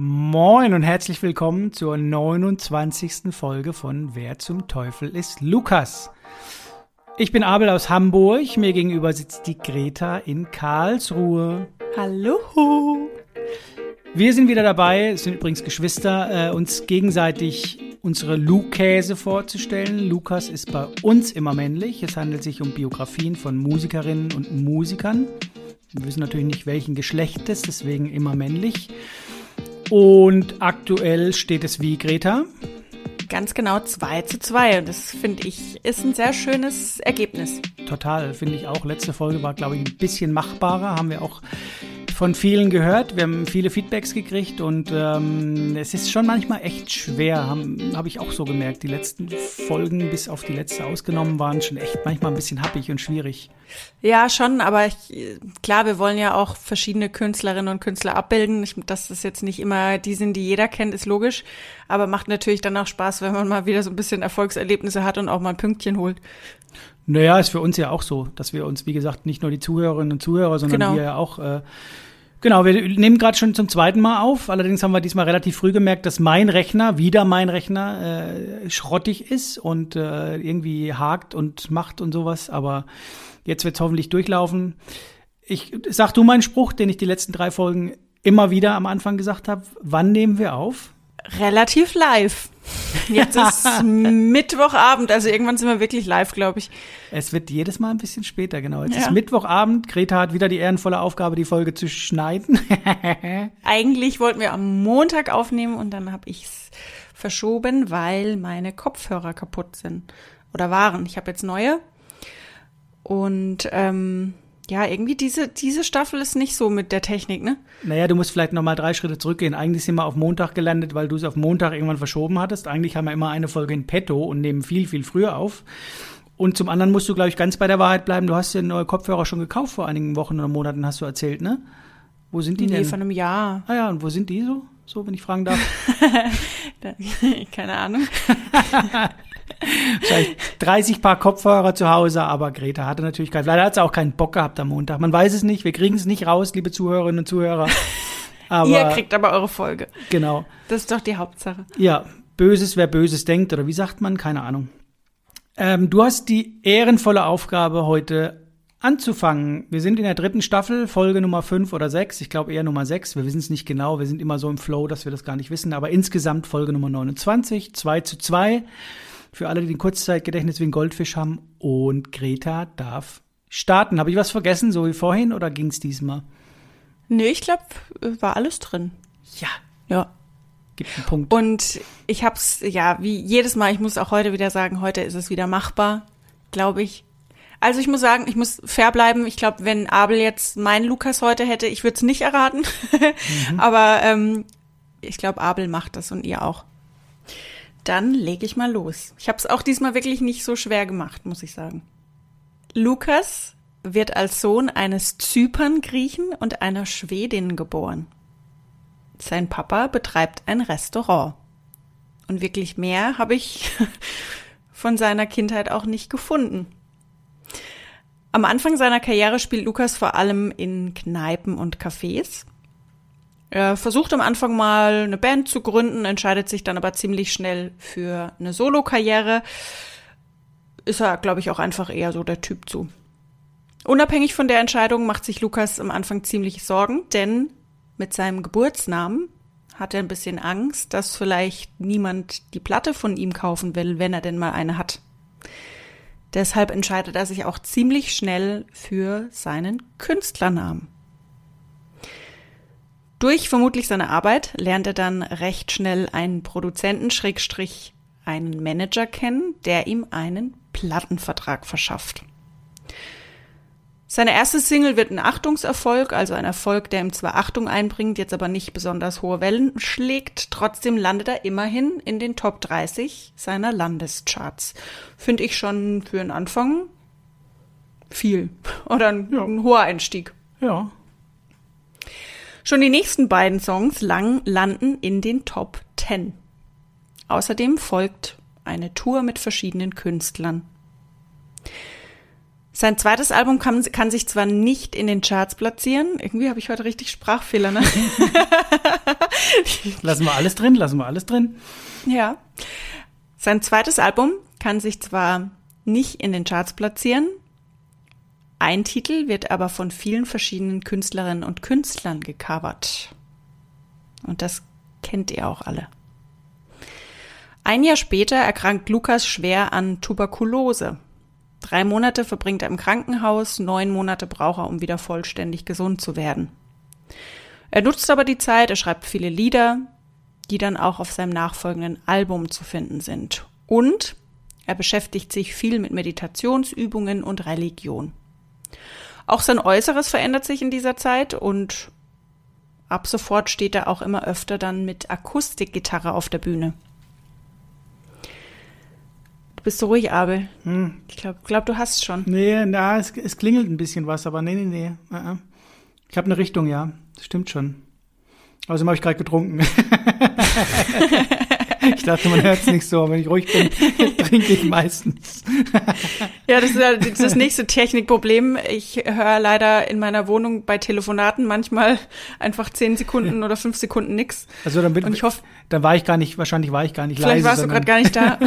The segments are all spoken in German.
Moin und herzlich willkommen zur 29. Folge von Wer zum Teufel ist Lukas? Ich bin Abel aus Hamburg, mir gegenüber sitzt die Greta in Karlsruhe. Hallo. Wir sind wieder dabei, es sind übrigens Geschwister, äh, uns gegenseitig unsere Lukäse vorzustellen. Lukas ist bei uns immer männlich. Es handelt sich um Biografien von Musikerinnen und Musikern. Wir wissen natürlich nicht, welchen Geschlechtes, deswegen immer männlich. Und aktuell steht es wie, Greta? Ganz genau 2 zu 2. Und das finde ich ist ein sehr schönes Ergebnis. Total, finde ich auch. Letzte Folge war, glaube ich, ein bisschen machbarer. Haben wir auch von vielen gehört. Wir haben viele Feedbacks gekriegt und ähm, es ist schon manchmal echt schwer, habe hab ich auch so gemerkt. Die letzten Folgen, bis auf die letzte ausgenommen, waren schon echt manchmal ein bisschen happig und schwierig. Ja, schon, aber ich, klar, wir wollen ja auch verschiedene Künstlerinnen und Künstler abbilden. Ich, dass das jetzt nicht immer die sind, die jeder kennt, ist logisch. Aber macht natürlich dann auch Spaß, wenn man mal wieder so ein bisschen Erfolgserlebnisse hat und auch mal ein Pünktchen holt. Naja, ist für uns ja auch so, dass wir uns, wie gesagt, nicht nur die Zuhörerinnen und Zuhörer, sondern Genau. wir ja auch äh, Genau, wir nehmen gerade schon zum zweiten Mal auf. Allerdings haben wir diesmal relativ früh gemerkt, dass mein Rechner, wieder mein Rechner, äh, schrottig ist und äh, irgendwie hakt und macht und sowas. Aber jetzt wird es hoffentlich durchlaufen. Ich sag du meinen Spruch, den ich die letzten drei Folgen immer wieder am Anfang gesagt habe. Wann nehmen wir auf? Relativ live. Jetzt ist Mittwochabend, also irgendwann sind wir wirklich live, glaube ich. Es wird jedes Mal ein bisschen später, genau. Jetzt Ja. ist Mittwochabend. Greta hat wieder die ehrenvolle Aufgabe, die Folge zu schneiden. Eigentlich wollten wir am Montag aufnehmen und dann habe ich's verschoben, weil meine Kopfhörer kaputt sind oder waren. Ich habe jetzt neue. Und ähm, ja, irgendwie diese, diese Staffel ist nicht so mit der Technik, ne? Naja, du musst vielleicht noch mal drei Schritte zurückgehen. Eigentlich sind wir auf Montag gelandet, weil du es auf Montag irgendwann verschoben hattest. Eigentlich haben wir immer eine Folge in petto und nehmen viel, viel früher auf. Und zum anderen musst du, glaube ich, ganz bei der Wahrheit bleiben. Du hast dir neue Kopfhörer schon gekauft vor einigen Wochen oder Monaten, hast du erzählt, ne? Wo sind die Nee, denn? von einem Jahr. ah ja, und wo sind die so? So, wenn ich fragen darf. Keine Ahnung. Vielleicht 30 Paar Kopfhörer zu Hause, aber Greta hatte natürlich keinen. Leider hat sie auch keinen Bock gehabt am Montag. Man weiß es nicht. Wir kriegen es nicht raus, liebe Zuhörerinnen und Zuhörer. Aber Ihr kriegt aber eure Folge. genau. Das ist doch die Hauptsache. Ja, Böses, wer Böses denkt, oder wie sagt man? Keine Ahnung. Ähm, du hast die ehrenvolle Aufgabe, heute anzufangen. Wir sind in der dritten Staffel, Folge Nummer 5 oder 6. Ich glaube eher Nummer 6. Wir wissen es nicht genau. Wir sind immer so im Flow, dass wir das gar nicht wissen. Aber insgesamt Folge Nummer 29, 2 zu 2. Für alle, die ein Kurzzeitgedächtnis wie ein Goldfisch haben. Und Greta darf starten. Habe ich was vergessen, so wie vorhin, oder ging es diesmal? Nee, ich glaube, war alles drin. Ja, Ja. gibt einen Punkt. Und ich hab's, ja, wie jedes Mal, ich muss auch heute wieder sagen, heute ist es wieder machbar, glaube ich. Also ich muss sagen, ich muss fair bleiben. Ich glaube, wenn Abel jetzt meinen Lukas heute hätte, ich würde es nicht erraten. Aber ähm, ich glaube, Abel macht das und ihr auch. Dann lege ich mal los. Ich habe es auch diesmal wirklich nicht so schwer gemacht, muss ich sagen. Lukas wird als Sohn eines Zypern-Griechen und einer Schwedin geboren. Sein Papa betreibt ein Restaurant. Und wirklich mehr habe ich von seiner Kindheit auch nicht gefunden. Am Anfang seiner Karriere spielt Lukas vor allem in Kneipen und Cafés. Er versucht am Anfang mal eine Band zu gründen, entscheidet sich dann aber ziemlich schnell für eine Solokarriere. Ist er, glaube ich, auch einfach eher so der Typ zu. Unabhängig von der Entscheidung macht sich Lukas am Anfang ziemlich Sorgen, denn mit seinem Geburtsnamen hat er ein bisschen Angst, dass vielleicht niemand die Platte von ihm kaufen will, wenn er denn mal eine hat. Deshalb entscheidet er sich auch ziemlich schnell für seinen Künstlernamen. Durch vermutlich seine Arbeit lernt er dann recht schnell einen Produzenten, Schrägstrich, einen Manager kennen, der ihm einen Plattenvertrag verschafft. Seine erste Single wird ein Achtungserfolg, also ein Erfolg, der ihm zwar Achtung einbringt, jetzt aber nicht besonders hohe Wellen schlägt. Trotzdem landet er immerhin in den Top 30 seiner Landescharts. Finde ich schon für einen Anfang viel. Oder ein, Ja. ein hoher Einstieg. Ja. Schon die nächsten beiden Songs lang landen in den Top 10. Außerdem folgt eine Tour mit verschiedenen Künstlern. Sein zweites Album kann, kann sich zwar nicht in den Charts platzieren, irgendwie habe ich heute richtig Sprachfehler, ne? lassen wir alles drin, lassen wir alles drin. Ja. Sein zweites Album kann sich zwar nicht in den Charts platzieren, ein Titel wird aber von vielen verschiedenen Künstlerinnen und Künstlern gecovert. Und das kennt ihr auch alle. Ein Jahr später erkrankt Lukas schwer an Tuberkulose. Drei Monate verbringt er im Krankenhaus, neun Monate braucht er, um wieder vollständig gesund zu werden. Er nutzt aber die Zeit, er schreibt viele Lieder, die dann auch auf seinem nachfolgenden Album zu finden sind. Und er beschäftigt sich viel mit Meditationsübungen und Religion. Auch sein Äußeres verändert sich in dieser Zeit und ab sofort steht er auch immer öfter dann mit Akustikgitarre auf der Bühne. Du bist so ruhig, Abel. Hm. Ich glaube, glaub, du hast schon. Nee, na, es, es, klingelt ein bisschen was, aber nee, nee, nee. Uh -uh. Ich habe eine Richtung, ja. Das stimmt schon. Außerdem habe ich gerade getrunken. ich dachte, man hört es nicht so, aber wenn ich ruhig bin, trinke ich meistens. ja, das ist das nächste Technikproblem. Ich höre leider in meiner Wohnung bei Telefonaten manchmal einfach zehn Sekunden oder fünf Sekunden nix. Also dann bin, Und ich hoffe, dann war ich gar nicht, wahrscheinlich war ich gar nicht vielleicht leise. Vielleicht warst du gerade gar nicht da.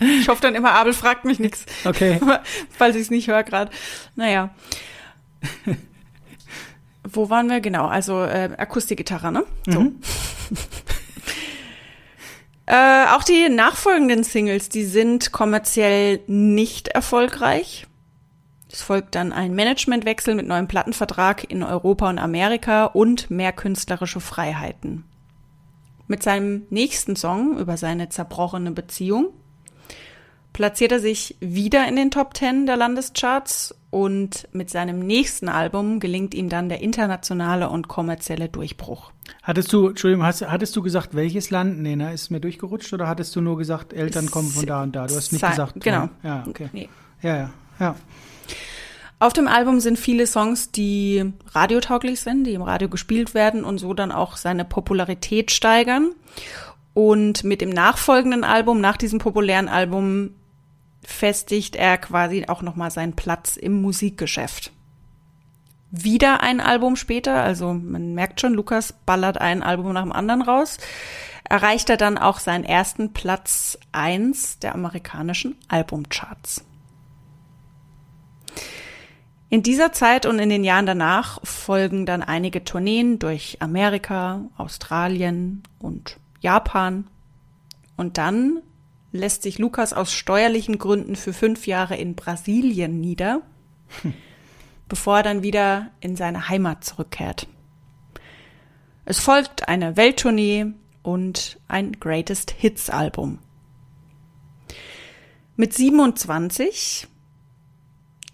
ich hoffe dann immer, Abel fragt mich nichts. Okay. Falls ich es nicht höre gerade. Naja. Wo waren wir? Genau, also äh, Akustikgitarre, ne? So. Mhm. Äh, auch die nachfolgenden Singles, die sind kommerziell nicht erfolgreich. Es folgt dann ein Managementwechsel mit neuem Plattenvertrag in Europa und Amerika und mehr künstlerische Freiheiten. Mit seinem nächsten Song über seine zerbrochene Beziehung platziert er sich wieder in den Top Ten der Landescharts und mit seinem nächsten Album gelingt ihm dann der internationale und kommerzielle Durchbruch. Hattest du, Entschuldigung, hast, hattest du gesagt, welches Land? Nee, ne, ist mir durchgerutscht oder hattest du nur gesagt, Eltern kommen von da und da? Du hast nicht gesagt. Genau. Ja, okay. Nee. Ja, ja, ja. Auf dem Album sind viele Songs, die radiotauglich sind, die im Radio gespielt werden und so dann auch seine Popularität steigern. Und mit dem nachfolgenden Album, nach diesem populären Album, festigt er quasi auch nochmal seinen Platz im Musikgeschäft. Wieder ein Album später, also man merkt schon, Lukas ballert ein Album nach dem anderen raus, erreicht er dann auch seinen ersten Platz eins der amerikanischen Albumcharts. In dieser Zeit und in den Jahren danach folgen dann einige Tourneen durch Amerika, Australien und Japan. Und dann lässt sich Lukas aus steuerlichen Gründen für fünf Jahre in Brasilien nieder, hm. bevor er dann wieder in seine Heimat zurückkehrt. Es folgt eine Welttournee und ein Greatest Hits Album. Mit 27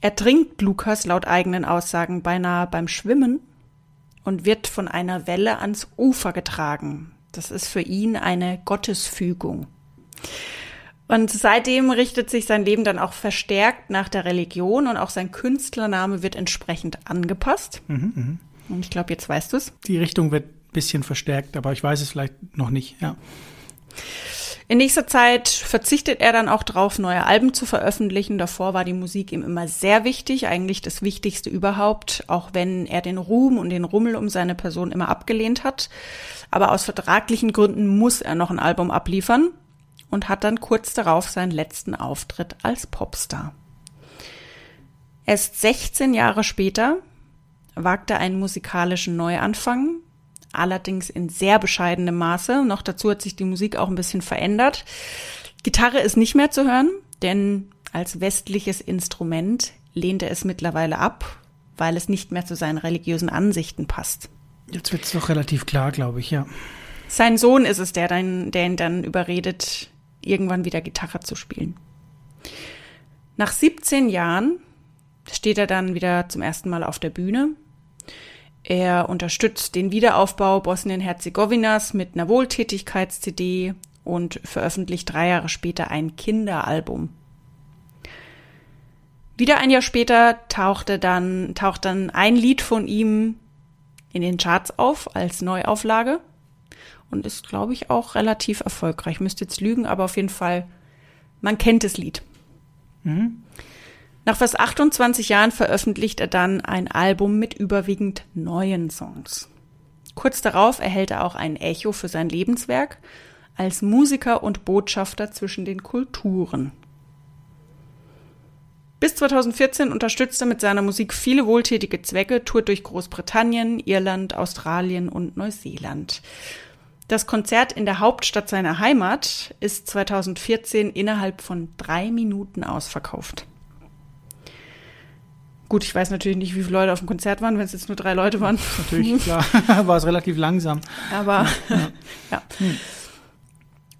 ertrinkt Lukas laut eigenen Aussagen beinahe beim Schwimmen und wird von einer Welle ans Ufer getragen. Das ist für ihn eine Gottesfügung. Und seitdem richtet sich sein Leben dann auch verstärkt nach der Religion und auch sein Künstlername wird entsprechend angepasst. Mhm, mh. Und ich glaube, jetzt weißt du es. Die Richtung wird ein bisschen verstärkt, aber ich weiß es vielleicht noch nicht, ja. In nächster Zeit verzichtet er dann auch darauf, neue Alben zu veröffentlichen. Davor war die Musik ihm immer sehr wichtig, eigentlich das Wichtigste überhaupt, auch wenn er den Ruhm und den Rummel um seine Person immer abgelehnt hat. Aber aus vertraglichen Gründen muss er noch ein Album abliefern und hat dann kurz darauf seinen letzten Auftritt als Popstar. Erst 16 Jahre später wagt er einen musikalischen Neuanfang, allerdings in sehr bescheidenem Maße. Noch dazu hat sich die Musik auch ein bisschen verändert. Gitarre ist nicht mehr zu hören, denn als westliches Instrument lehnt er es mittlerweile ab, weil es nicht mehr zu seinen religiösen Ansichten passt. Jetzt wird es doch relativ klar, glaube ich, ja. Sein Sohn ist es, der, dann, der ihn dann überredet, irgendwann wieder Gitarre zu spielen. Nach 17 Jahren steht er dann wieder zum ersten Mal auf der Bühne. Er unterstützt den Wiederaufbau Bosnien-Herzegowinas mit einer Wohltätigkeits-CD und veröffentlicht drei Jahre später ein Kinderalbum. Wieder ein Jahr später tauchte dann, taucht dann ein Lied von ihm in den Charts auf als Neuauflage und ist, glaube ich, auch relativ erfolgreich. Müsste jetzt lügen, aber auf jeden Fall, man kennt das Lied. Mhm. Nach fast 28 Jahren veröffentlicht er dann ein Album mit überwiegend neuen Songs. kurz darauf erhält er auch ein Echo für sein Lebenswerk als Musiker und Botschafter zwischen den Kulturen. Bis 2014 unterstützt er mit seiner Musik viele wohltätige Zwecke, tourt durch Großbritannien, Irland, Australien und Neuseeland. Das Konzert in der Hauptstadt seiner Heimat ist 2014 innerhalb von drei Minuten ausverkauft. Gut, ich weiß natürlich nicht, wie viele Leute auf dem Konzert waren, wenn es jetzt nur drei Leute waren. Natürlich, klar, war es relativ langsam. Aber ja. ja. Hm.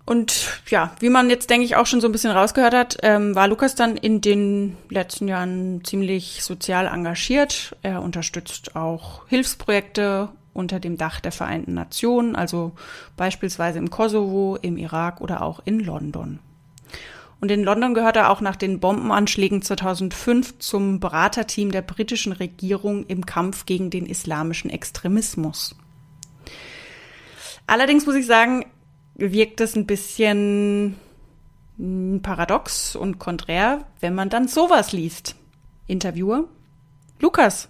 Und ja, wie man jetzt, denke ich, auch schon so ein bisschen rausgehört hat, ähm, war Lukas dann in den letzten Jahren ziemlich sozial engagiert. Er unterstützt auch Hilfsprojekte unter dem Dach der Vereinten Nationen, also beispielsweise im Kosovo, im Irak oder auch in London. Und in London gehört er auch nach den Bombenanschlägen 2005 zum Beraterteam der britischen Regierung im Kampf gegen den islamischen Extremismus. Allerdings muss ich sagen, wirkt es ein bisschen hm, paradox und konträr, wenn man dann sowas liest. Interviewer. Lukas,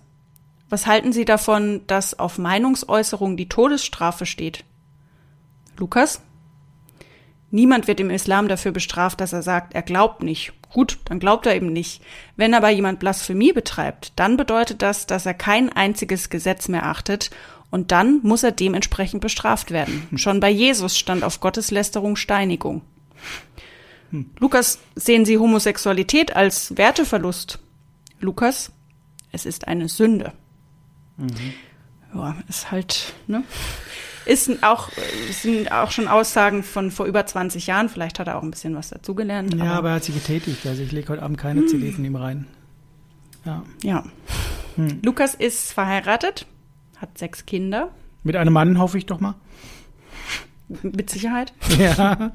was halten Sie davon, dass auf Meinungsäußerung die Todesstrafe steht? Lukas? Niemand wird im Islam dafür bestraft, dass er sagt, er glaubt nicht. Gut, dann glaubt er eben nicht. Wenn aber jemand Blasphemie betreibt, dann bedeutet das, dass er kein einziges Gesetz mehr achtet und dann muss er dementsprechend bestraft werden. Schon bei Jesus stand auf Gotteslästerung Steinigung. Hm. Lukas, sehen Sie Homosexualität als Werteverlust? Lukas, es ist eine Sünde. Mhm. Ja, ist halt, ne? Ist auch, sind auch schon Aussagen von vor über 20 Jahren. Vielleicht hat er auch ein bisschen was dazugelernt. Ja, aber, aber er hat sich getätigt. Also ich lege heute Abend keine hm. CD von ihm rein. Ja. Ja. Hm. Lukas ist verheiratet hat sechs Kinder. Mit einem Mann, hoffe ich doch mal. Mit Sicherheit. Ja.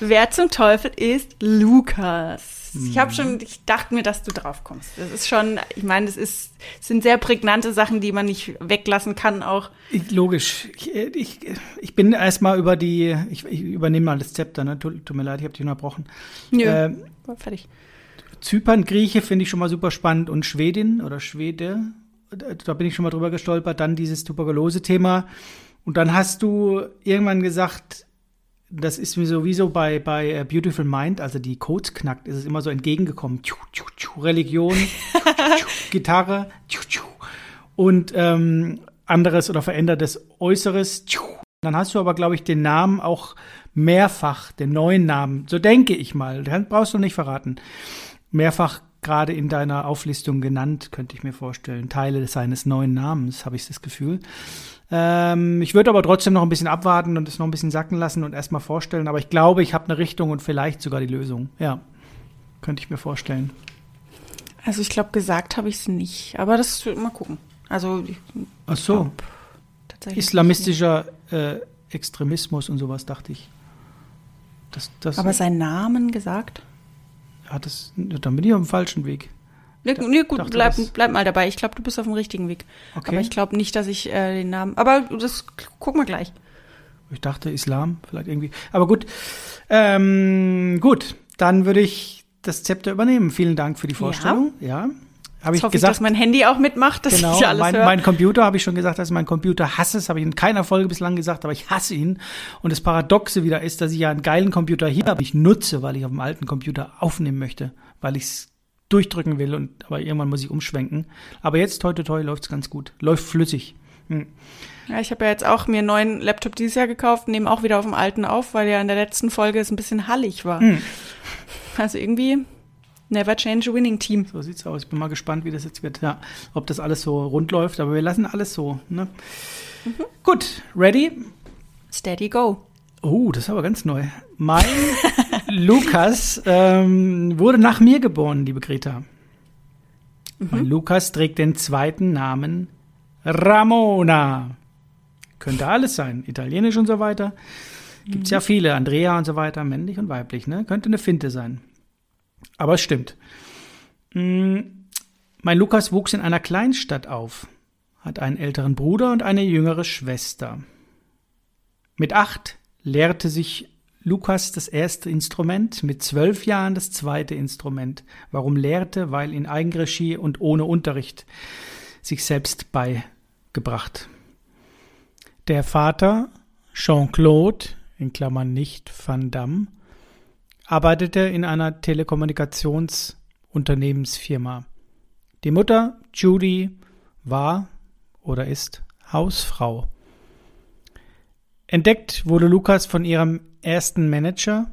Wer zum Teufel ist Lukas? Ich habe schon, ich dachte mir, dass du drauf kommst. Das ist schon, ich meine, das ist, das sind sehr prägnante Sachen, die man nicht weglassen kann auch. Ich, logisch. Ich, ich, ich bin erstmal über die, ich, ich übernehme mal das Zepter, ne? Tut, tut mir leid, ich habe dich unterbrochen. Nö, äh, fertig. Zypern, Grieche finde ich schon mal super spannend und Schwedin oder Schwede, da bin ich schon mal drüber gestolpert, dann dieses Tuberkulose-Thema. Und dann hast du irgendwann gesagt, das ist mir sowieso bei, bei äh, Beautiful Mind, also die Codes knackt, ist es immer so entgegengekommen. Tschu, tschu, tschu, Religion, Gitarre, und ähm, anderes oder verändertes Äußeres. Dann hast du aber, glaube ich, den Namen auch mehrfach, den neuen Namen, so denke ich mal, den brauchst du nicht verraten, mehrfach gerade in deiner Auflistung genannt, könnte ich mir vorstellen. Teile seines neuen Namens, habe ich das Gefühl. Ähm, ich würde aber trotzdem noch ein bisschen abwarten und es noch ein bisschen sacken lassen und erstmal vorstellen. Aber ich glaube, ich habe eine Richtung und vielleicht sogar die Lösung. Ja, könnte ich mir vorstellen. Also ich glaube, gesagt habe ich es nicht. Aber das mal gucken. Also Ach so. Glaub, Islamistischer äh, Extremismus und sowas, dachte ich. Das, das aber seinen Namen gesagt? hat es, dann bin ich auf dem falschen Weg. Nee, nee gut, bleib, bleib mal dabei. Ich glaube, du bist auf dem richtigen Weg. Okay. Aber ich glaube nicht, dass ich äh, den Namen. Aber das gucken wir gleich. Ich dachte Islam, vielleicht irgendwie. Aber gut. Ähm, gut, dann würde ich das Zepter übernehmen. Vielen Dank für die Vorstellung. Ja. ja. Habe ich hoffe gesagt, ich, dass mein Handy auch mitmacht, dass genau, ich alles mein, höre. mein Computer habe ich schon gesagt, dass ich meinen Computer hasse. Das habe ich in keiner Folge bislang gesagt, aber ich hasse ihn. Und das Paradoxe wieder ist, dass ich ja einen geilen Computer hier habe, ich nutze, weil ich auf dem alten Computer aufnehmen möchte, weil ich es durchdrücken will und aber irgendwann muss ich umschwenken. Aber jetzt, heute, toi, läuft es ganz gut. Läuft flüssig. Hm. Ja, ich habe ja jetzt auch mir einen neuen Laptop dieses Jahr gekauft, nehme auch wieder auf dem alten auf, weil ja in der letzten Folge es ein bisschen hallig war. Hm. Also irgendwie Never change a winning team. So sieht's aus. Ich bin mal gespannt, wie das jetzt wird. Ja, ob das alles so rund läuft, aber wir lassen alles so. Ne? Mhm. Gut, ready? Steady go. Oh, das ist aber ganz neu. Mein Lukas ähm, wurde nach mir geboren, liebe Greta. Mhm. Mein Lukas trägt den zweiten Namen Ramona. Könnte alles sein, italienisch und so weiter. Gibt's mhm. ja viele, Andrea und so weiter, männlich und weiblich, ne? Könnte eine Finte sein. Aber es stimmt. Mm, mein Lukas wuchs in einer Kleinstadt auf, hat einen älteren Bruder und eine jüngere Schwester. Mit acht lehrte sich Lukas das erste Instrument, mit zwölf Jahren das zweite Instrument. Warum lehrte? Weil in Eigenregie und ohne Unterricht sich selbst beigebracht. Der Vater, Jean-Claude, in Klammern nicht Van Damme, arbeitete in einer Telekommunikationsunternehmensfirma. Die Mutter, Judy, war oder ist Hausfrau. Entdeckt wurde Lukas von ihrem ersten Manager,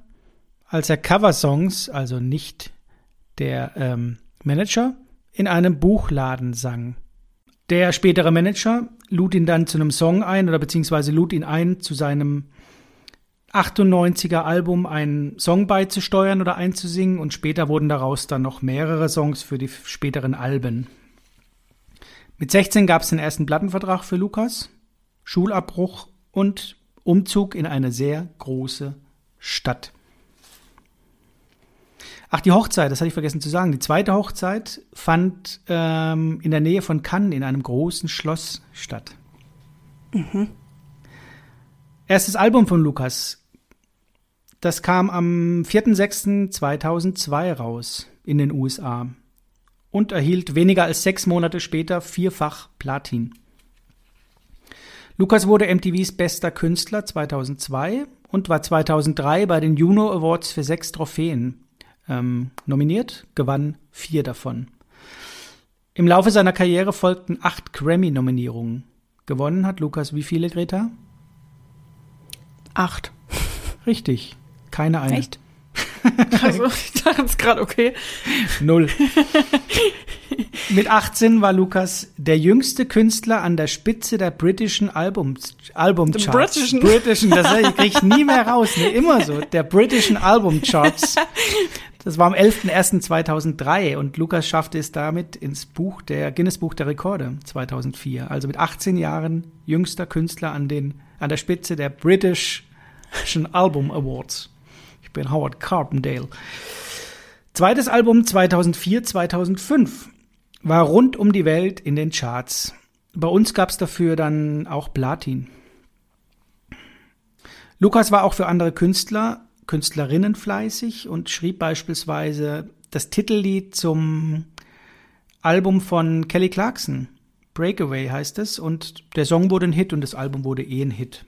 als er Coversongs, also nicht der ähm, Manager, in einem Buchladen sang. Der spätere Manager lud ihn dann zu einem Song ein oder beziehungsweise lud ihn ein, zu seinem 98er Album einen Song beizusteuern oder einzusingen und später wurden daraus dann noch mehrere Songs für die späteren Alben. Mit 16 gab es den ersten Plattenvertrag für Lukas, Schulabbruch und Umzug in eine sehr große Stadt. Ach, die Hochzeit, das hatte ich vergessen zu sagen. Die zweite Hochzeit fand ähm, in der Nähe von Cannes in einem großen Schloss statt. Mhm. Erstes Album von Lukas. Das kam am 4.6.2002 raus in den USA und erhielt weniger als sechs Monate später vierfach Platin. Lukas wurde MTVs bester Künstler 2002 und war 2003 bei den Juno Awards für sechs Trophäen ähm, nominiert, gewann vier davon. Im Laufe seiner Karriere folgten acht Grammy-Nominierungen. Gewonnen hat Lukas wie viele, Greta? Acht. Richtig. Keine eine. Echt? Also, ich dachte es gerade, okay. Null. Mit 18 war Lukas der jüngste Künstler an der Spitze der britischen Albums, Albumcharts. Britischen. Britischen, das kriege ich nie mehr raus, ne, immer so. Der britischen Albumcharts. Das war am 11.01.2003 und Lukas schaffte es damit ins Buch der Guinness Buch der Rekorde 2004. Also mit 18 Jahren jüngster Künstler an den an der Spitze der British Album Awards. Bin Howard Carpendale. Zweites Album 2004, 2005 war rund um die Welt in den Charts. Bei uns gab es dafür dann auch Platin. Lukas war auch für andere Künstler Künstlerinnen fleißig und schrieb beispielsweise das Titellied zum Album von Kelly Clarkson. Breakaway heißt es und der Song wurde ein Hit und das Album wurde eh ein Hit.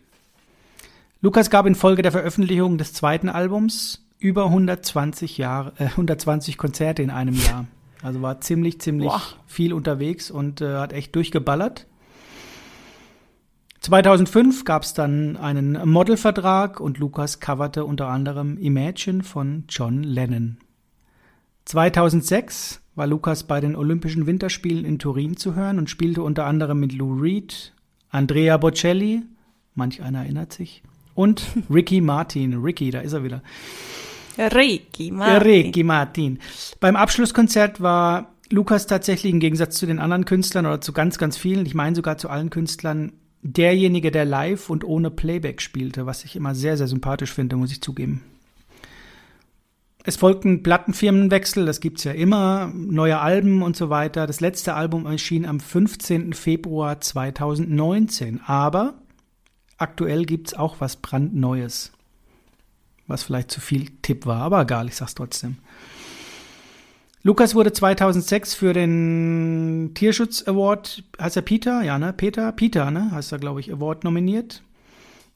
Lukas gab infolge der Veröffentlichung des zweiten Albums über 120 Jahre, äh, 120 Konzerte in einem Jahr. Also war ziemlich, ziemlich Boah. viel unterwegs und äh, hat echt durchgeballert. 2005 gab es dann einen Modelvertrag und Lukas coverte unter anderem Imagine von John Lennon. 2006 war Lukas bei den Olympischen Winterspielen in Turin zu hören und spielte unter anderem mit Lou Reed, Andrea Bocelli, manch einer erinnert sich, und Ricky Martin. Ricky, da ist er wieder. Ricky Martin. Ricky Martin. Beim Abschlusskonzert war Lukas tatsächlich im Gegensatz zu den anderen Künstlern oder zu ganz, ganz vielen, ich meine sogar zu allen Künstlern, derjenige, der live und ohne Playback spielte, was ich immer sehr, sehr sympathisch finde, muss ich zugeben. Es folgten Plattenfirmenwechsel, das gibt's ja immer, neue Alben und so weiter. Das letzte Album erschien am 15. Februar 2019, aber aktuell gibt's auch was brandneues. Was vielleicht zu viel Tipp war, aber egal, ich sag's trotzdem. Lukas wurde 2006 für den Tierschutz Award, heißt er Peter? Ja, ne? Peter? Peter, ne? Heißt er, glaube ich, Award nominiert.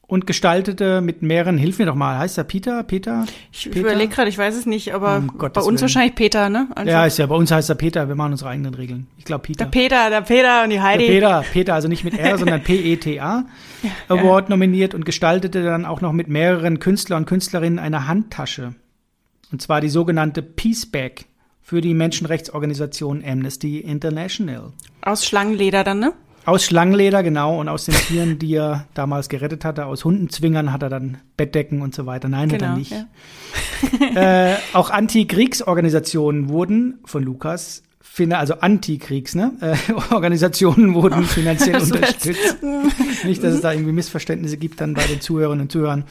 Und gestaltete mit mehreren, hilf mir doch mal, heißt er Peter? Peter? Ich überlege gerade, ich weiß es nicht, aber um bei uns Willen. wahrscheinlich Peter, ne? Also ja, ist ja, bei uns heißt er Peter, wir machen unsere eigenen Regeln. Ich glaube Peter. Der Peter, der Peter und die Heidi. Der Peter, Peter, also nicht mit R, sondern P-E-T-A. Award nominiert und gestaltete dann auch noch mit mehreren Künstler und Künstlerinnen eine Handtasche. Und zwar die sogenannte Peace Bag für die Menschenrechtsorganisation Amnesty International. Aus Schlangenleder dann, ne? Aus Schlangenleder, genau, und aus den Tieren, die er damals gerettet hatte. Aus Hundenzwingern hat er dann Bettdecken und so weiter. Nein, genau, hat er genau, nicht. Ja. äh, auch Antikriegsorganisationen wurden von Lukas also Antikriegs, ne? Äh, Organisationen wurden finanziell unterstützt. Nicht, dass es da irgendwie Missverständnisse gibt dann bei den Zuhörerinnen und Zuhörern.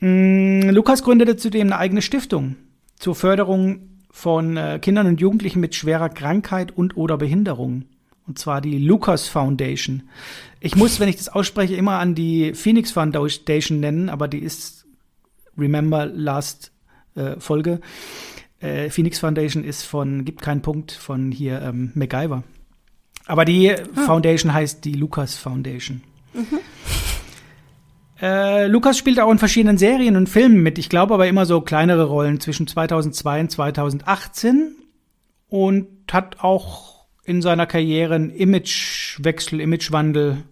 Mm, Lukas gründete zudem eine eigene Stiftung zur Förderung von äh, Kindern und Jugendlichen mit schwerer Krankheit und oder Behinderung. Und zwar die Lucas Foundation. Ich muss, wenn ich das ausspreche, immer an die Phoenix Foundation nennen, aber die ist Remember Last äh, Folge. Äh, Phoenix Foundation ist von, gibt keinen Punkt, von hier ähm, MacGyver. Aber die ah. Foundation heißt die Lucas Foundation. Äh, Lukas spielt auch in verschiedenen Serien und Filmen mit. Ich glaube aber immer so kleinere Rollen zwischen 2002 und 2018 und hat auch in seiner Karriere einen Imagewechsel, Imagewandel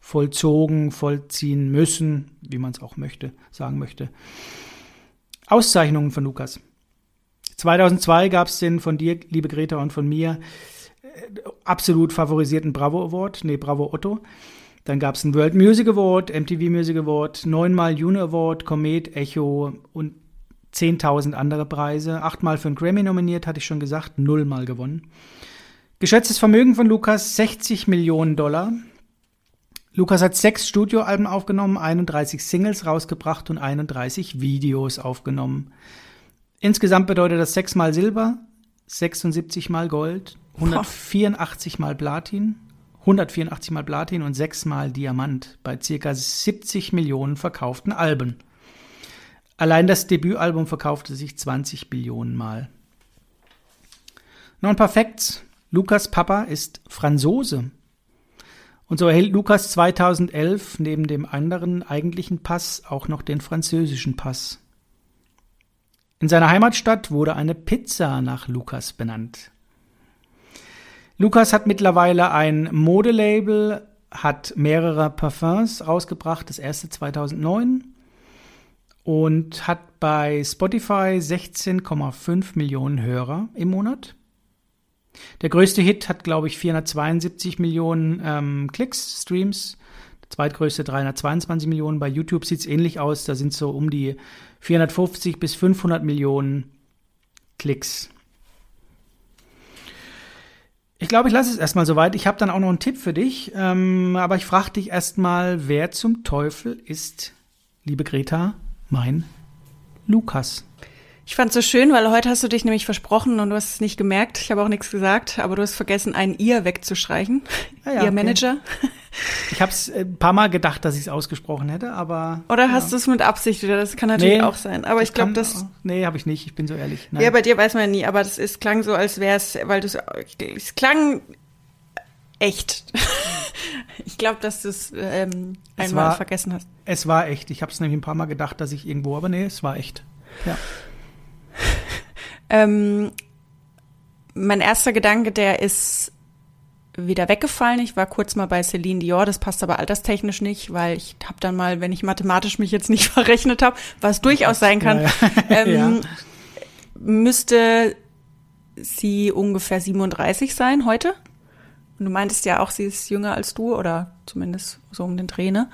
vollzogen, vollziehen müssen, wie man es auch möchte, sagen möchte. Auszeichnungen von Lukas. 2002 gab es den von dir, liebe Greta, und von mir äh, absolut favorisierten Bravo Award, nee, Bravo Otto. Dann gab es einen World Music Award, MTV Music Award, neunmal Juno Award, Comet, Echo und 10.000 andere Preise. Achtmal für einen Grammy nominiert, hatte ich schon gesagt, nullmal gewonnen. Geschätztes Vermögen von Lukas 60 Millionen Dollar. Lukas hat sechs Studioalben aufgenommen, 31 Singles rausgebracht und 31 Videos aufgenommen. Insgesamt bedeutet das sechsmal Silber, 76 mal Gold, 184 mal Platin, 184 mal Platin und 6 mal Diamant bei circa 70 Millionen verkauften Alben. Allein das Debütalbum verkaufte sich 20 Billionen Mal. Paar Facts. Lukas Papa ist Franzose. Und so erhielt Lukas 2011 neben dem anderen eigentlichen Pass auch noch den französischen Pass. In seiner Heimatstadt wurde eine Pizza nach Lukas benannt. Lukas hat mittlerweile ein Modelabel, hat mehrere Parfums rausgebracht, das erste 2009 und hat bei Spotify 16,5 Millionen Hörer im Monat. Der größte Hit hat, glaube ich, 472 Millionen ähm, Klicks, Streams. Der zweitgrößte 322 Millionen. Bei YouTube sieht es ähnlich aus. Da sind so um die 450 bis 500 Millionen Klicks. Ich glaube, ich lasse es erstmal soweit. Ich habe dann auch noch einen Tipp für dich. Ähm, aber ich frage dich erstmal, wer zum Teufel ist, liebe Greta, mein Lukas? Ich fand es so schön, weil heute hast du dich nämlich versprochen und du hast es nicht gemerkt. Ich habe auch nichts gesagt, aber du hast vergessen, ein ihr wegzustreichen. Ah ja, ihr okay. Manager. Ich habe es ein paar Mal gedacht, dass ich es ausgesprochen hätte, aber. Oder hast du es mit Absicht wieder? Das kann natürlich nee, auch sein. Aber ich glaube, das. Nee, habe ich nicht. Ich bin so ehrlich. Nein. Ja, bei dir weiß man ja nie, aber das ist, klang so, als wäre es, weil du es klang echt. ich glaube, dass du es ähm, einmal war, vergessen hast. Es war echt. Ich habe es nämlich ein paar Mal gedacht, dass ich irgendwo, aber nee, es war echt. Ja. ähm, mein erster Gedanke, der ist wieder weggefallen. Ich war kurz mal bei Celine Dior, das passt aber alterstechnisch nicht, weil ich habe dann mal, wenn ich mathematisch mich jetzt nicht verrechnet habe, was durchaus sein kann, ja, ja. Ähm, ja. müsste sie ungefähr 37 sein heute. Und du meintest ja auch, sie ist jünger als du oder zumindest so um den Dreh, ne?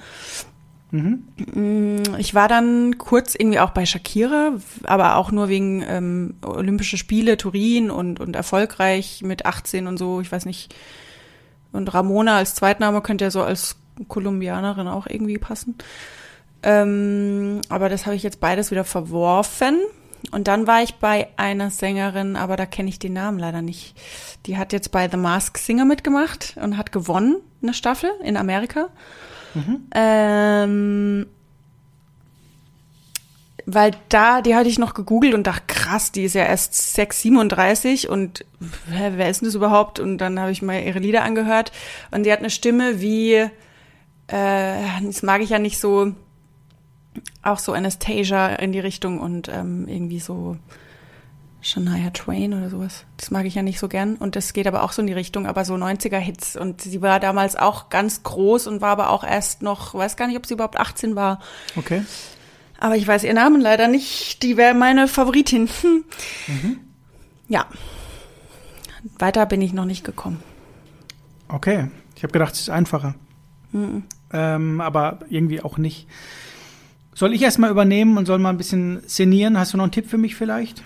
Mhm. Mm, ich war dann kurz irgendwie auch bei Shakira, aber auch nur wegen ähm, Olympische Spiele, Turin und, und erfolgreich mit 18 und so, ich weiß nicht. Und Ramona als Zweitname könnte ja so als Kolumbianerin auch irgendwie passen. Ähm, aber das habe ich jetzt beides wieder verworfen. Und dann war ich bei einer Sängerin, aber da kenne ich den Namen leider nicht. Die hat jetzt bei The Mask Singer mitgemacht und hat gewonnen, eine Staffel in Amerika. Mhm. Ähm, weil da, die hatte ich noch gegoogelt und dachte, krass, die ist ja erst 6,37 und hä, wer ist denn das überhaupt? Und dann habe ich mal ihre Lieder angehört und die hat eine Stimme wie, äh, das mag ich ja nicht so, auch so Anastasia in die Richtung und ähm, irgendwie so Shania Twain oder sowas. Das mag ich ja nicht so gern. Und das geht aber auch so in die Richtung, aber so 90er-Hits. Und sie war damals auch ganz groß und war aber auch erst noch, weiß gar nicht, ob sie überhaupt 18 war. Okay. Aber ich weiß ihren Namen leider nicht. Die wäre meine Favoritin. Hm. Mhm. Ja. Weiter bin ich noch nicht gekommen. Okay. Ich habe gedacht, es ist einfacher. Mhm. Ähm, aber irgendwie auch nicht. Soll ich erstmal übernehmen und soll mal ein bisschen szenieren? Hast du noch einen Tipp für mich vielleicht?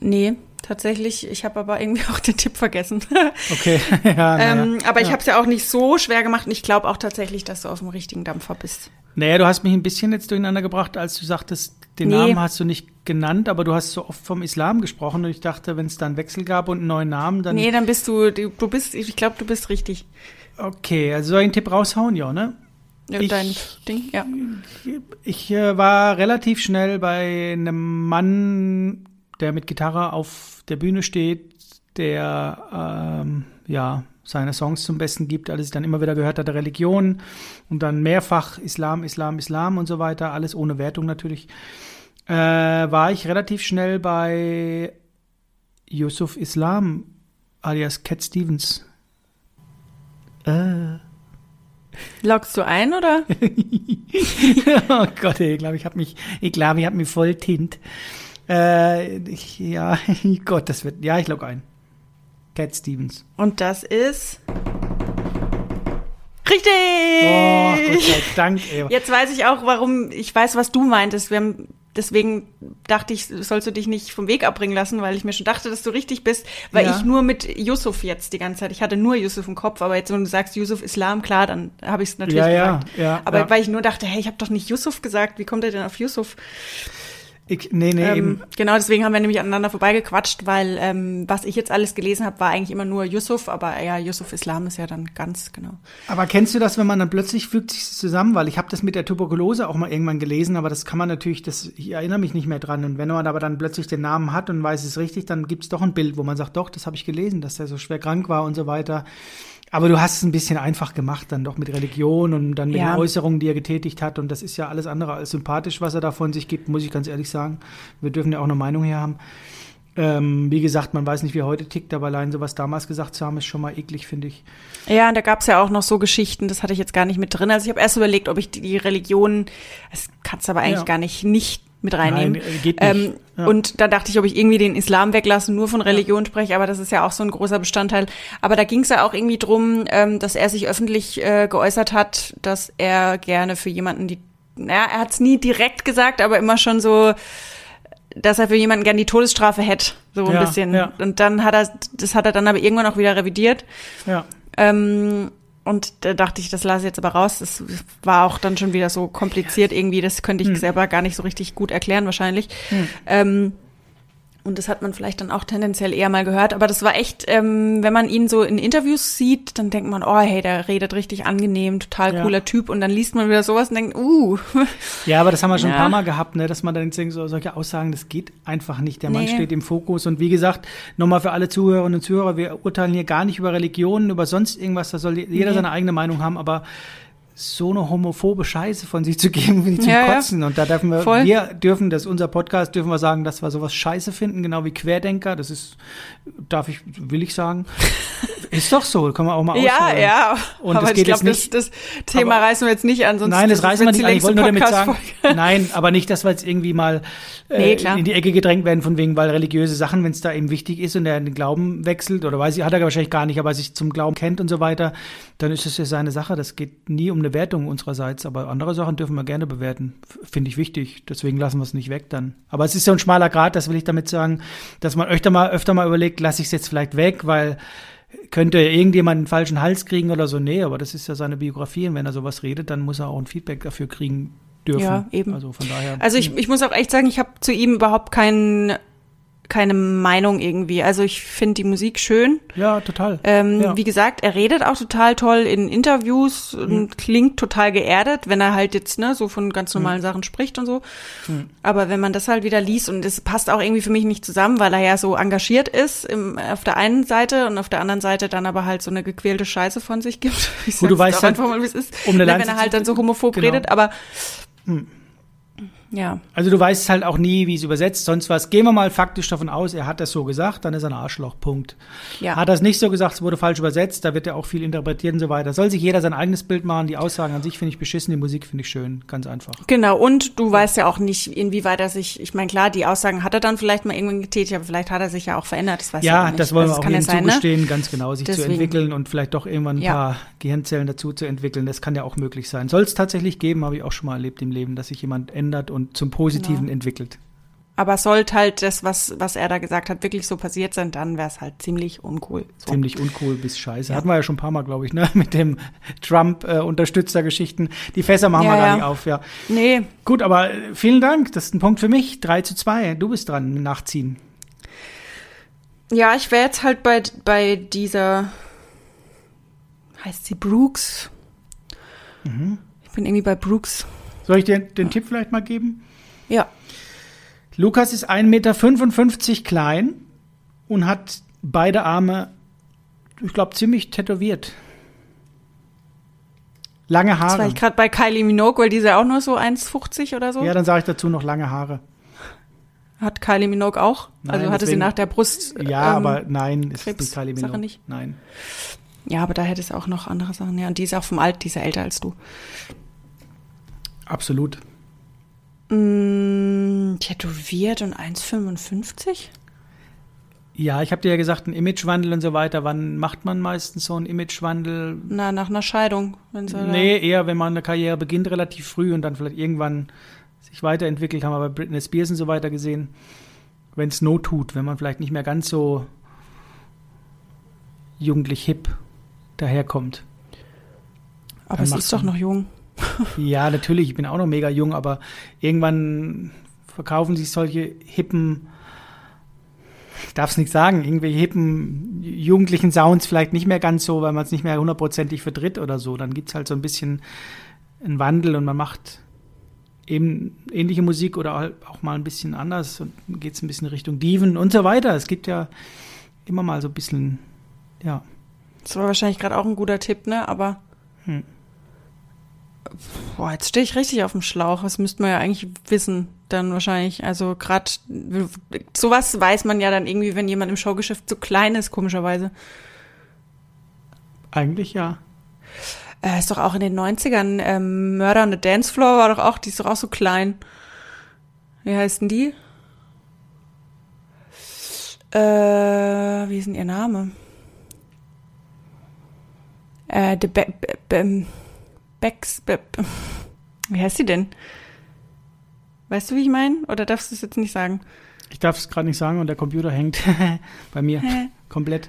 Nee, tatsächlich. Ich habe aber irgendwie auch den Tipp vergessen. Okay. ja, ähm, aber ich ja. habe es ja auch nicht so schwer gemacht und ich glaube auch tatsächlich, dass du auf dem richtigen Dampfer bist. Naja, du hast mich ein bisschen jetzt durcheinander gebracht, als du sagtest, den nee. Namen hast du nicht genannt, aber du hast so oft vom Islam gesprochen und ich dachte, wenn es da einen Wechsel gab und einen neuen Namen, dann. Nee, dann bist du, du bist, ich glaube, du bist richtig. Okay, also soll ich einen Tipp raushauen, ja, ne? Ja, ich, dein Ding, ja. Ich, ich äh, war relativ schnell bei einem Mann der mit Gitarre auf der Bühne steht, der ähm, ja seine Songs zum Besten gibt, alles ich dann immer wieder gehört hatte, Religion und dann mehrfach Islam, Islam, Islam und so weiter, alles ohne Wertung natürlich, äh, war ich relativ schnell bei Yusuf Islam alias Cat Stevens. Äh. Loggst du ein, oder? oh Gott, ich glaube, ich habe mich, ich glaube, ich habe mich voll tint. Äh, ich, ja, Gott, das wird, ja, ich log ein. Cat Stevens. Und das ist richtig. Oh, Gott sei Dank. Ey. Jetzt weiß ich auch, warum. Ich weiß, was du meintest. Wir haben deswegen dachte ich, sollst du dich nicht vom Weg abbringen lassen, weil ich mir schon dachte, dass du richtig bist, weil ja. ich nur mit Yusuf jetzt die ganze Zeit, ich hatte nur Yusuf im Kopf, aber jetzt, wenn du sagst Yusuf Islam, klar, dann habe ich es natürlich ja, gesagt. Ja, ja, aber ja. weil ich nur dachte, hey, ich habe doch nicht Yusuf gesagt, wie kommt er denn auf Yusuf? Ich, nee, nee, ähm, eben. Genau, deswegen haben wir nämlich aneinander vorbeigequatscht, weil ähm, was ich jetzt alles gelesen habe, war eigentlich immer nur Yusuf, aber ja, Yusuf Islam ist ja dann ganz genau. Aber kennst du das, wenn man dann plötzlich fügt sich zusammen, weil ich habe das mit der Tuberkulose auch mal irgendwann gelesen, aber das kann man natürlich, das ich erinnere mich nicht mehr dran. Und wenn man aber dann plötzlich den Namen hat und weiß es richtig, dann gibt es doch ein Bild, wo man sagt, doch, das habe ich gelesen, dass der so schwer krank war und so weiter. Aber du hast es ein bisschen einfach gemacht, dann doch mit Religion und dann mit ja. den Äußerungen, die er getätigt hat. Und das ist ja alles andere als sympathisch, was er da von sich gibt, muss ich ganz ehrlich sagen. Wir dürfen ja auch eine Meinung hier haben. Ähm, wie gesagt, man weiß nicht, wie er heute tickt, aber allein sowas damals gesagt zu haben, ist schon mal eklig, finde ich. Ja, und da gab es ja auch noch so Geschichten, das hatte ich jetzt gar nicht mit drin. Also ich habe erst überlegt, ob ich die, die Religion, das kannst du aber eigentlich ja. gar nicht, nicht mit reinnehmen. Nein, geht nicht. Ähm, ja. Und da dachte ich, ob ich irgendwie den Islam weglasse, nur von Religion ja. spreche, aber das ist ja auch so ein großer Bestandteil. Aber da ging es ja auch irgendwie drum, ähm, dass er sich öffentlich äh, geäußert hat, dass er gerne für jemanden die, naja, er hat es nie direkt gesagt, aber immer schon so, dass er für jemanden gerne die Todesstrafe hätte, so ein ja, bisschen. Und dann hat er, das hat er dann aber irgendwann auch wieder revidiert. Ja. Ähm, und da dachte ich, das lasse ich jetzt aber raus. Das war auch dann schon wieder so kompliziert irgendwie. Das könnte ich hm. selber gar nicht so richtig gut erklären wahrscheinlich. Hm. Ähm, und das hat man vielleicht dann auch tendenziell eher mal gehört. Aber das war echt, ähm, wenn man ihn so in Interviews sieht, dann denkt man, oh hey, der redet richtig angenehm, total cooler ja. Typ. Und dann liest man wieder sowas und denkt, uh. Ja, aber das haben wir schon ja. ein paar Mal gehabt, ne, dass man dann denkt, so, solche Aussagen, das geht einfach nicht. Der Mann nee. steht im Fokus. Und wie gesagt, nochmal für alle Zuhörerinnen und Zuhörer, wir urteilen hier gar nicht über Religionen, über sonst irgendwas. Da soll jeder nee. seine eigene Meinung haben. Aber so eine homophobe Scheiße von sich zu geben, wie zum ja, Kotzen. Ja. Und da dürfen wir, Voll. wir dürfen, das ist unser Podcast, dürfen wir sagen, dass wir sowas Scheiße finden, genau wie Querdenker. Das ist, darf ich, will ich sagen. ist doch so, kann man auch mal Ja, ausholen. ja. Und aber ich glaube, das, das Thema aber, reißen wir jetzt nicht an, sonst Nein, das reißen wir nicht an. Ich wollte nur damit sagen, nein, aber nicht, dass wir jetzt irgendwie mal äh, nee, in die Ecke gedrängt werden, von wegen, weil religiöse Sachen, wenn es da eben wichtig ist und er den Glauben wechselt, oder weiß ich, hat er wahrscheinlich gar nicht, aber sich zum Glauben kennt und so weiter, dann ist es ja seine Sache. Das geht nie um eine Wertung unsererseits, aber andere Sachen dürfen wir gerne bewerten. Finde ich wichtig. Deswegen lassen wir es nicht weg dann. Aber es ist so ein schmaler Grad, das will ich damit sagen, dass man öfter mal, öfter mal überlegt, lasse ich es jetzt vielleicht weg, weil könnte irgendjemand einen falschen Hals kriegen oder so. Nee, aber das ist ja seine Biografie und wenn er sowas redet, dann muss er auch ein Feedback dafür kriegen dürfen. Ja, eben. Also von daher. Also ich, ich muss auch echt sagen, ich habe zu ihm überhaupt keinen keine Meinung irgendwie. Also ich finde die Musik schön. Ja, total. Ähm, ja. Wie gesagt, er redet auch total toll in Interviews mhm. und klingt total geerdet, wenn er halt jetzt ne so von ganz normalen mhm. Sachen spricht und so. Mhm. Aber wenn man das halt wieder liest und es passt auch irgendwie für mich nicht zusammen, weil er ja so engagiert ist im, auf der einen Seite und auf der anderen Seite dann aber halt so eine gequälte Scheiße von sich gibt. Ich Gut, du weißt einfach mal, wie es ist, um eine wenn er halt dann so homophob genau. redet. Aber hm. Ja. Also du weißt halt auch nie, wie es übersetzt, sonst was. Gehen wir mal faktisch davon aus, er hat das so gesagt, dann ist er ein Arschloch, Punkt. Ja. Hat er es nicht so gesagt, es wurde falsch übersetzt, da wird er auch viel interpretiert und so weiter. Soll sich jeder sein eigenes Bild machen, die Aussagen an sich finde ich beschissen, die Musik finde ich schön, ganz einfach. Genau, und du weißt ja auch nicht, inwieweit er sich, ich meine, klar, die Aussagen hat er dann vielleicht mal irgendwann getätigt, aber vielleicht hat er sich ja auch verändert, das weiß ja, ja nicht. das wollen wir das auch jedem sein, ne? zugestehen, ne? ganz genau, sich Deswegen. zu entwickeln und vielleicht doch irgendwann ein ja. paar Gehirnzellen dazu zu entwickeln, das kann ja auch möglich sein. Soll es tatsächlich geben, habe ich auch schon mal erlebt im Leben, dass sich jemand ändert und zum Positiven genau. entwickelt. Aber sollte halt das, was, was er da gesagt hat, wirklich so passiert sein, dann wäre es halt ziemlich uncool. So. Ziemlich uncool bis scheiße. Ja. Hatten wir ja schon ein paar Mal, glaube ich, ne? Mit dem Trump-Unterstützer-Geschichten. Die Fässer machen ja, wir gar ja. nicht auf, ja. Nee. Gut, aber äh, vielen Dank. Das ist ein Punkt für mich. 3 zu 2. Du bist dran Nachziehen. Ja, ich wäre jetzt halt bei, bei dieser, heißt sie Brooks? Mhm. Ich bin irgendwie bei Brooks. Soll ich dir den Tipp vielleicht mal geben? Ja. Lukas ist 1,55 Meter klein und hat beide Arme ich glaube, ziemlich tätowiert. Lange Jetzt war Haare. ich gerade bei Kylie Minogue, weil die ist ja auch nur so 1,50 oder so. Ja, dann sage ich dazu noch lange Haare. Hat Kylie Minogue auch? Nein, also hatte sie deswegen- nach der Brust. Ja, ähm, aber nein, ist Krebs- nicht Kylie Sache Minogue. nicht? Nein. Ja, aber da hätte es auch noch andere Sachen. Ja, und die ist auch vom Alt, die ist ja älter als du. Absolut. Mm, tätowiert und 1,55? Ja, ich habe dir ja gesagt, ein Imagewandel und so weiter. Wann macht man meistens so einen Imagewandel? Na, nach einer Scheidung. Nee, eher, wenn man eine Karriere beginnt, relativ früh und dann vielleicht irgendwann sich weiterentwickelt, haben wir bei Britney Spears und so weiter gesehen. Wenn es Not tut, wenn man vielleicht nicht mehr ganz so jugendlich hip daherkommt. Da, aber macht's ist doch noch jung. Ja, natürlich, ich bin auch noch mega jung, aber irgendwann verkaufen sich solche hippen, ich darf es nicht sagen, irgendwelche hippen jugendlichen Sounds vielleicht nicht mehr ganz so, weil man es nicht mehr hundertprozentig vertritt oder so. Dann gibt es halt so ein bisschen einen Wandel und man macht eben ähnliche Musik oder auch mal ein bisschen anders und geht es ein bisschen Richtung Diven und so weiter. Es gibt ja immer mal so ein bisschen, ja. Das war wahrscheinlich gerade auch ein guter Tipp, ne? Aber. Hm. Boah, jetzt stehe ich richtig auf dem Schlauch. Das müsste man ja eigentlich wissen, dann wahrscheinlich. Also gerade sowas weiß man ja dann irgendwie, wenn jemand im Showgeschäft so klein ist, komischerweise. Eigentlich ja. Äh, ist doch auch in den 90ern, ähm, Murder on the Dance Floor war doch auch, die ist doch auch so klein. Wie heißt denn die? Äh, wie ist denn ihr Name? Äh, de Be Be Be Becks, Be wie heißt sie denn? Weißt du, wie ich meine? Oder darfst du es jetzt nicht sagen? Ich darf es gerade nicht sagen und der Computer hängt bei mir komplett.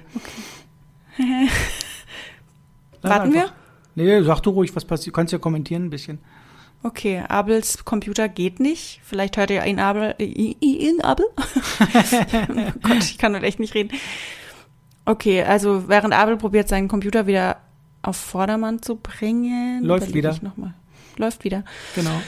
Sag Warten wir? Nee, sag du ruhig, was passiert. Du kannst ja kommentieren ein bisschen. Okay, Abels Computer geht nicht. Vielleicht hört ihr ihn Abel. i- Ihn Abel? oh Gott, ich kann heute echt nicht reden. Okay, also während Abel probiert, seinen Computer wieder auf Vordermann zu bringen. Läuft überlege wieder. Läuft wieder. Genau.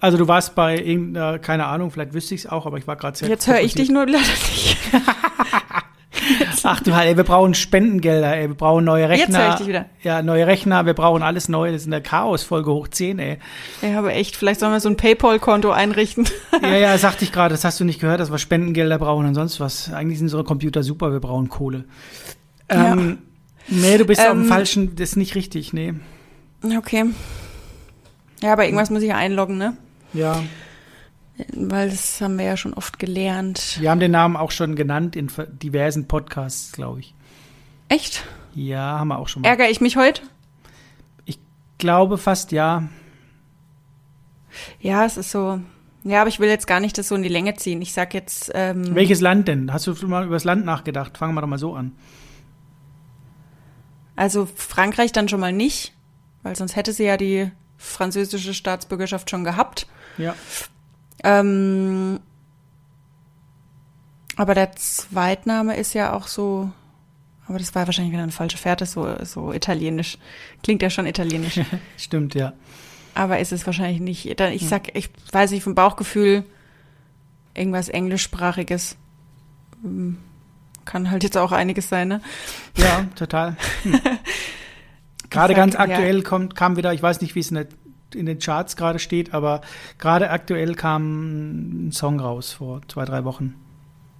Also du warst bei irgendeiner, keine Ahnung, vielleicht wüsste ich es auch, aber ich war gerade sehr Jetzt höre ich dich nur leider nicht. Ach du halt, ey, wir brauchen Spendengelder, ey, wir brauchen neue Rechner. Jetzt höre ich dich wieder. Ja, neue Rechner, wir brauchen alles neu. Das ist eine Chaos-Folge hoch 10, ey. Ja, aber echt, vielleicht sollen wir so ein Paypal-Konto einrichten. Ja, ja, sagte ich gerade, das hast du nicht gehört, dass wir Spendengelder brauchen und sonst was. Eigentlich sind unsere Computer super, wir brauchen Kohle. Ähm, Nee, du bist auf dem Ähm, falschen, das ist nicht richtig, nee. Okay. Ja, aber irgendwas muss ich ja einloggen, ne? Ja, Weil das haben wir ja schon oft gelernt. wir haben den Namen auch schon genannt in ver- diversen Podcasts, glaube ich. Echt? Ja, haben wir auch schon mal. Ärgere ich mich heute? glaube fast ja. Ja, es ist so. Ja, aber ich will jetzt gar nicht das so in die Länge ziehen. Ich sag jetzt, ähm, Welches Land denn? Hast du schon mal über das Land nachgedacht? Fangen wir doch mal so an. Also Frankreich dann schon mal nicht, weil sonst hätte sie ja die französische Staatsbürgerschaft schon gehabt. Ja. Ähm, aber der Zweitname ist ja auch so, aber das war wahrscheinlich wieder eine falsche Fährte, so, so italienisch. Klingt ja schon italienisch. Stimmt, ja. aber ist es wahrscheinlich nicht. Ich sag, ich weiß nicht, vom Bauchgefühl irgendwas englischsprachiges. Kann halt jetzt auch einiges sein, ne? Ja, total. Hm. Gerade ganz ja. aktuell kommt, kam wieder, ich weiß nicht, wie es in, der, in den Charts gerade steht, aber gerade aktuell kam ein Song raus vor zwei, drei Wochen,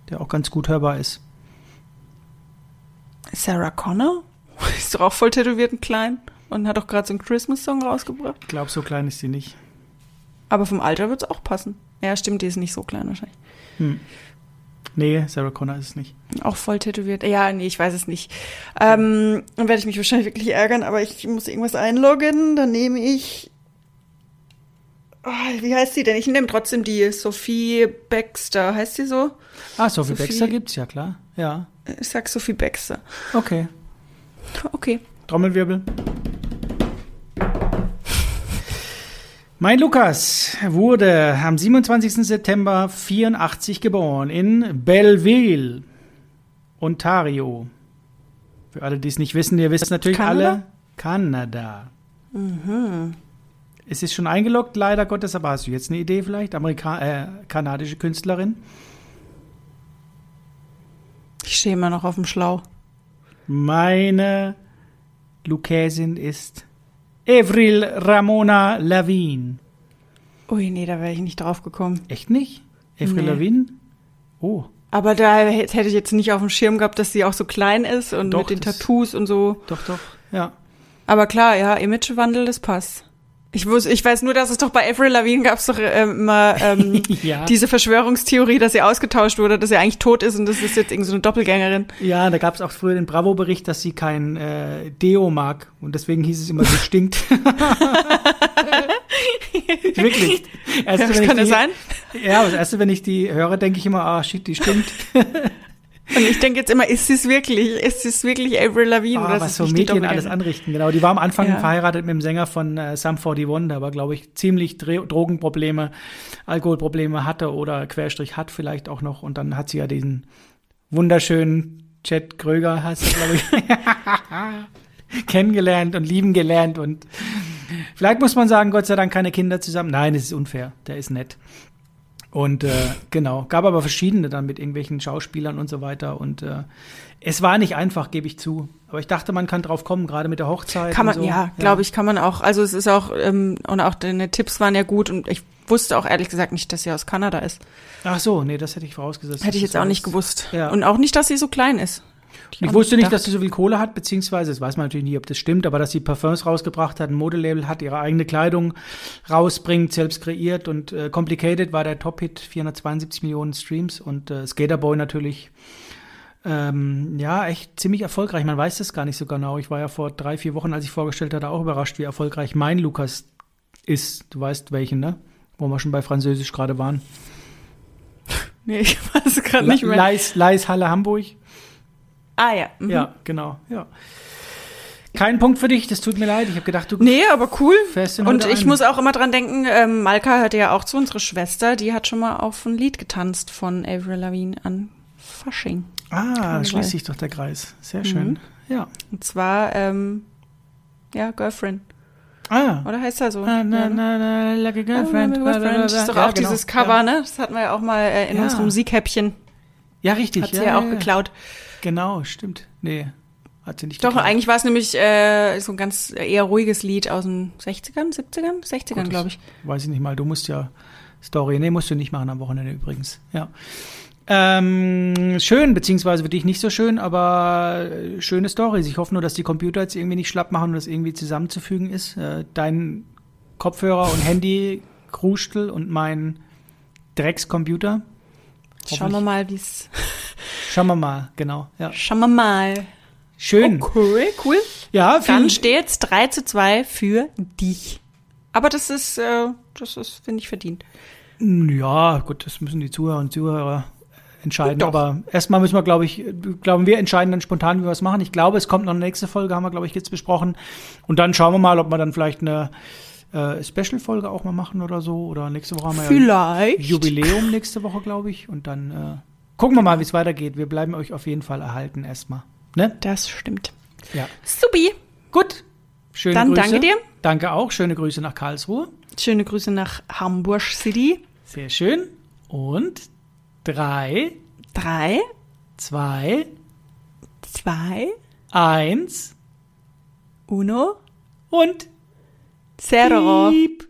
der auch ganz gut hörbar ist. Sarah Connor? Ist doch auch voll tätowiert und klein und hat auch gerade so einen Christmas-Song rausgebracht. Ich glaube, so klein ist sie nicht. Aber vom Alter wird's auch passen. Ja, stimmt, die ist nicht so klein wahrscheinlich. Hm. Nee, Sarah Connor ist es nicht. Auch voll tätowiert. Ja, nee, ich weiß es nicht. Ähm, dann werde ich mich wahrscheinlich wirklich ärgern, aber ich muss irgendwas einloggen. Dann nehme ich. Oh, wie heißt sie denn? Ich nehme trotzdem die Sophie Baxter. Heißt sie so? Ah, Sophie, Sophie- Baxter gibt's ja, klar. Ja. Ich sag Sophie Baxter. Okay. Okay. Trommelwirbel. Mein Lukas wurde am 27. September 84 geboren in Belleville, Ontario. Für alle, die es nicht wissen, ihr wisst natürlich Kanada? alle. Kanada. Es ist schon eingeloggt, leider Gottes, aber hast du jetzt eine Idee vielleicht? Amerika äh, kanadische Künstlerin? Ich stehe immer noch auf dem Schlauch. Meine Lukäsin ist Avril Ramona Lavigne. Ui, nee, da wäre ich nicht drauf gekommen. Echt nicht? Avril Nee. Lavigne? Oh, Aber da hätte ich jetzt nicht auf dem Schirm gehabt, dass sie auch so klein ist und Doch, mit den Tattoos und so. doch, doch. Ja. Aber klar, ja, Imagewandel, das passt. Ich, wus, ich weiß nur, dass es doch bei Avril Lavigne gab es doch ähm, immer ähm, Ja. diese Verschwörungstheorie, dass sie ausgetauscht wurde, dass sie eigentlich tot ist und das ist jetzt irgendeine so eine Doppelgängerin. Ja, da gab es auch früher den Bravo-Bericht, dass sie kein äh, Deo mag. Und deswegen hieß es immer, sie stinkt. Wirklich. Erst, Ja, das kann ja die, sein. Ja, das erste, wenn ich die höre, denke ich immer, ah, shit, die stinkt. Und ich denke jetzt immer, ist es wirklich? Ist es wirklich Avril Lavigne? Ah, was so Medien alles anrichten. Genau, die war am Anfang Ja. verheiratet mit dem Sänger von äh, Sum 41, der aber, glaube ich, ziemlich Dre Drogenprobleme, Alkoholprobleme hatte oder Querstrich hat vielleicht auch noch. Und dann hat sie ja diesen wunderschönen Chet Kröger, heißt er, glaube ich, kennengelernt und lieben gelernt. Und vielleicht muss man sagen, Gott sei Dank keine Kinder zusammen. Nein, es ist unfair. Der ist nett. Und äh, genau, gab aber verschiedene dann mit irgendwelchen Schauspielern und so weiter. Und äh, es war nicht einfach, gebe ich zu. Aber ich dachte, man kann drauf kommen, gerade mit der Hochzeit. Kann man, so. ja, glaube ich, kann man auch. Also es ist auch, ähm, und auch deine Tipps waren ja gut und ich wusste auch ehrlich gesagt nicht, dass sie aus Kanada ist. Ach so, nee, das hätte ich vorausgesetzt. Hätte ich jetzt auch nicht gewusst. Ja. Und auch nicht, dass sie so klein ist. Ich wusste nicht, dass sie so viel Kohle hat, beziehungsweise, das weiß man natürlich nicht, ob das stimmt, aber dass sie Parfums rausgebracht hat, ein Modelabel hat, ihre eigene Kleidung rausbringt, selbst kreiert und äh, Complicated war der Top-Hit, 472 Millionen Streams und äh, Skaterboy natürlich, ähm, ja, echt ziemlich erfolgreich. Man weiß das gar nicht so genau. Ich war ja vor drei, vier Wochen, als ich vorgestellt hatte, auch überrascht, wie erfolgreich mein Lukas ist. Du weißt welchen, ne? Wo wir schon bei Französisch gerade waren. Nee, ich weiß gerade nicht mehr. Leis, Leis Halle Hamburg. Ah ja. Mhm. Ja, genau, ja. Kein Punkt für dich, das tut mir leid. Ich habe gedacht, du Nee, aber cool. Und ich ein. muss auch immer dran denken, ähm, Malka hörte ja auch zu, unsere Schwester, die hat schon mal auf ein Lied getanzt von Avril Lavigne an Fasching. Ah, Karneval. schließt sich doch der Kreis. Sehr Mhm. schön. Ja. Und zwar, ähm, ja, Girlfriend. Ah. Oder heißt er so? Na, na, na, na, like a girlfriend. Girlfriend. Das ist doch Ja, auch genau. dieses Cover, Ja, ne? Das hatten wir ja auch mal äh, in Ja. unserem Musikhäppchen. ja richtig. Hat sie ja, auch geklaut. Genau, stimmt. Nee, hat sie nicht Doch, geklaut. eigentlich war es nämlich äh, so ein ganz eher ruhiges Lied aus den 60ern, 70ern, 60ern, Gott, glaube ich. Weiß ich nicht mal. Du musst ja Story. Nee, musst du nicht machen am Wochenende übrigens. Ja. Ähm, schön, beziehungsweise für dich nicht so schön, aber äh, schöne Stories. Ich hoffe nur, dass die Computer jetzt irgendwie nicht schlapp machen und das irgendwie zusammenzufügen ist. Äh, dein Kopfhörer und Handy, Krustel und mein Dreckscomputer. Schauen wir mal, wie es. Schauen wir mal, genau. Ja. Schauen wir mal. Schön. Okay, cool. Ja, Dann vielen, steht's 3 zu 2 für dich. Aber das ist, äh, das ist, finde ich, verdient. ja, gut, das müssen die Zuhörer und Zuhörer entscheiden. Doch. Aber erstmal müssen wir, glaube ich, glauben wir entscheiden dann spontan, wie wir es machen. Ich glaube, es kommt noch eine nächste Folge, haben wir, glaube ich, jetzt besprochen. Und dann schauen wir mal, ob wir dann vielleicht eine äh, Special-Folge auch mal machen oder so. Oder nächste Woche haben wir ja Vielleicht. Jubiläum nächste Woche, glaube ich. Und dann äh, gucken wir mal, wie es weitergeht. Wir bleiben euch auf jeden Fall erhalten erstmal. Ne? Das stimmt. Ja. Subi. Gut. Schöne Dann Grüße. danke dir. Danke auch. Schöne Grüße nach Karlsruhe. Schöne Grüße nach Hamburg City. Sehr schön. Und drei, Drei, zwei, zwei, eins uno, und zero. piep.